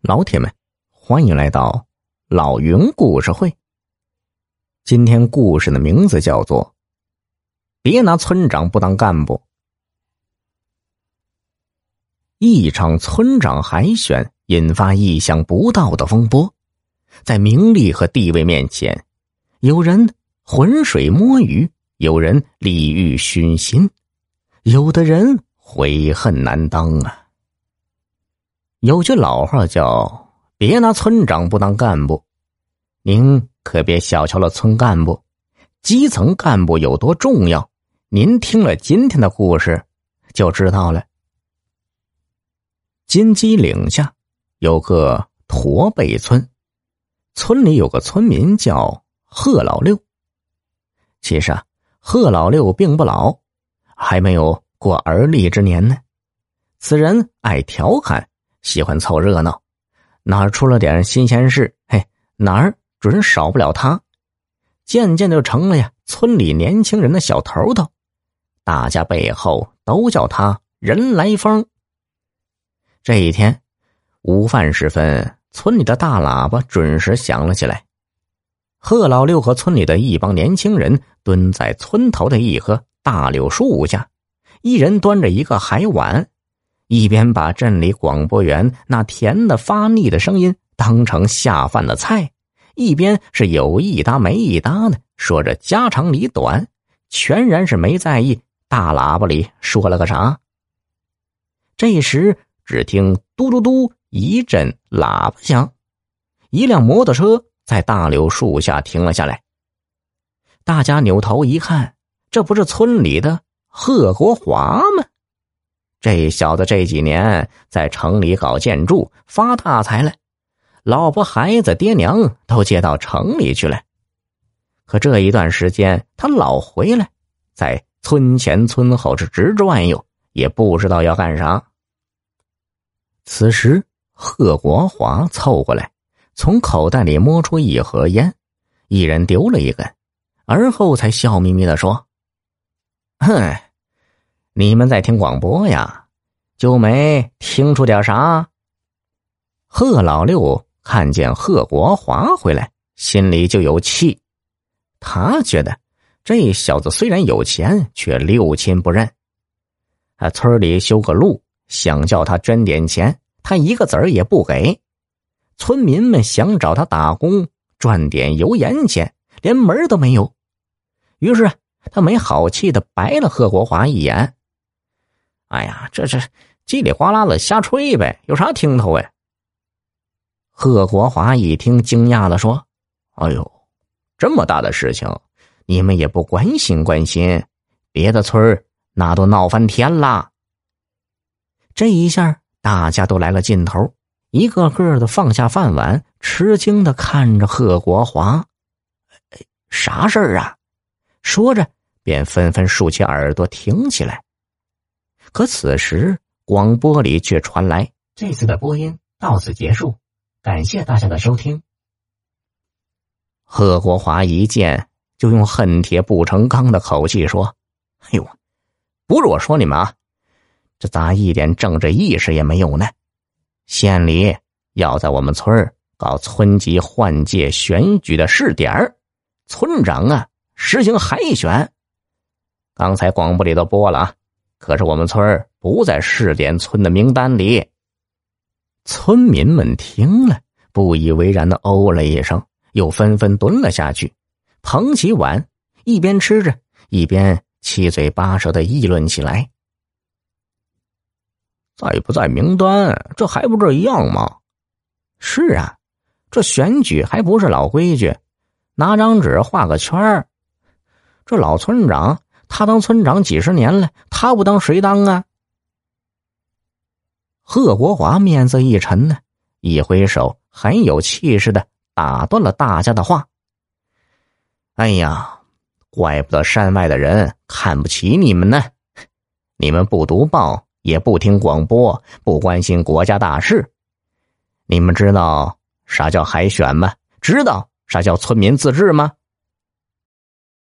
老铁们，欢迎来到老云故事会。今天故事的名字叫做《别拿村长不当干部》。一场村长海选引发意想不到的风波，在名利和地位面前，有人浑水摸鱼，有人利欲熏心，有的人悔恨难当啊。有句老话叫“别拿村长不当干部”，您可别小瞧了村干部，基层干部有多重要。您听了今天的故事，就知道了。金鸡岭下有个驼背村，村里有个村民叫贺老六。其实啊，贺老六并不老，还没有过而立之年呢。此人爱调侃。喜欢凑热闹，哪儿出了点新鲜事，嘿，哪儿准少不了他。渐渐就成了呀，村里年轻人的小头头，大家背后都叫他人来疯。这一天午饭时分，村里的大喇叭准时响了起来。贺老六和村里的一帮年轻人蹲在村头的一棵大柳树下，一人端着一个海碗。一边把镇里广播员那甜的发腻的声音当成下饭的菜，一边是有一搭没一搭的说着家长里短，全然是没在意大喇叭里说了个啥。这时，只听嘟嘟嘟一阵喇叭响，一辆摩托车在大柳树下停了下来。大家扭头一看，这不是村里的贺国华吗？这小子这几年在城里搞建筑发大财了，老婆孩子爹娘都接到城里去了。可这一段时间他老回来，在村前村后是直转悠，也不知道要干啥。此时贺国华凑过来，从口袋里摸出一盒烟，一人丢了一根，而后才笑眯眯的说：“哼。”你们在听广播呀，就没听出点啥？贺老六看见贺国华回来，心里就有气。他觉得这小子虽然有钱，却六亲不认。啊，村里修个路，想叫他捐点钱，他一个子儿也不给。村民们想找他打工赚点油盐钱，连门都没有。于是他没好气的白了贺国华一眼。哎呀，这是叽里呱啦的瞎吹呗，有啥听头哎？贺国华一听，惊讶的说：“哎呦，这么大的事情，你们也不关心关心？别的村那都闹翻天啦！”这一下，大家都来了劲头，一个个的放下饭碗，吃惊的看着贺国华。啥事儿啊？说着，便纷纷竖起耳朵听起来。可此时，广播里却传来：“这次的播音到此结束，感谢大家的收听。”贺国华一见，就用恨铁不成钢的口气说：“哎呦，不是我说你们啊，这咋一点政治意识也没有呢？县里要在我们村搞村级换届选举的试点村长啊实行海选。刚才广播里都播了啊。”可是我们村不在试点村的名单里。村民们听了，不以为然的哦了一声，又纷纷蹲了下去，捧起碗，一边吃着，一边七嘴八舌的议论起来：“在不在名单？这还不是一样吗？是啊，这选举还不是老规矩，拿张纸画个圈儿。这老村长。”他当村长几十年了，他不当谁当啊？贺国华面色一沉呢，一挥手，很有气势的打断了大家的话。哎呀，怪不得山外的人看不起你们呢！你们不读报，也不听广播，不关心国家大事。你们知道啥叫海选吗？知道啥叫村民自治吗？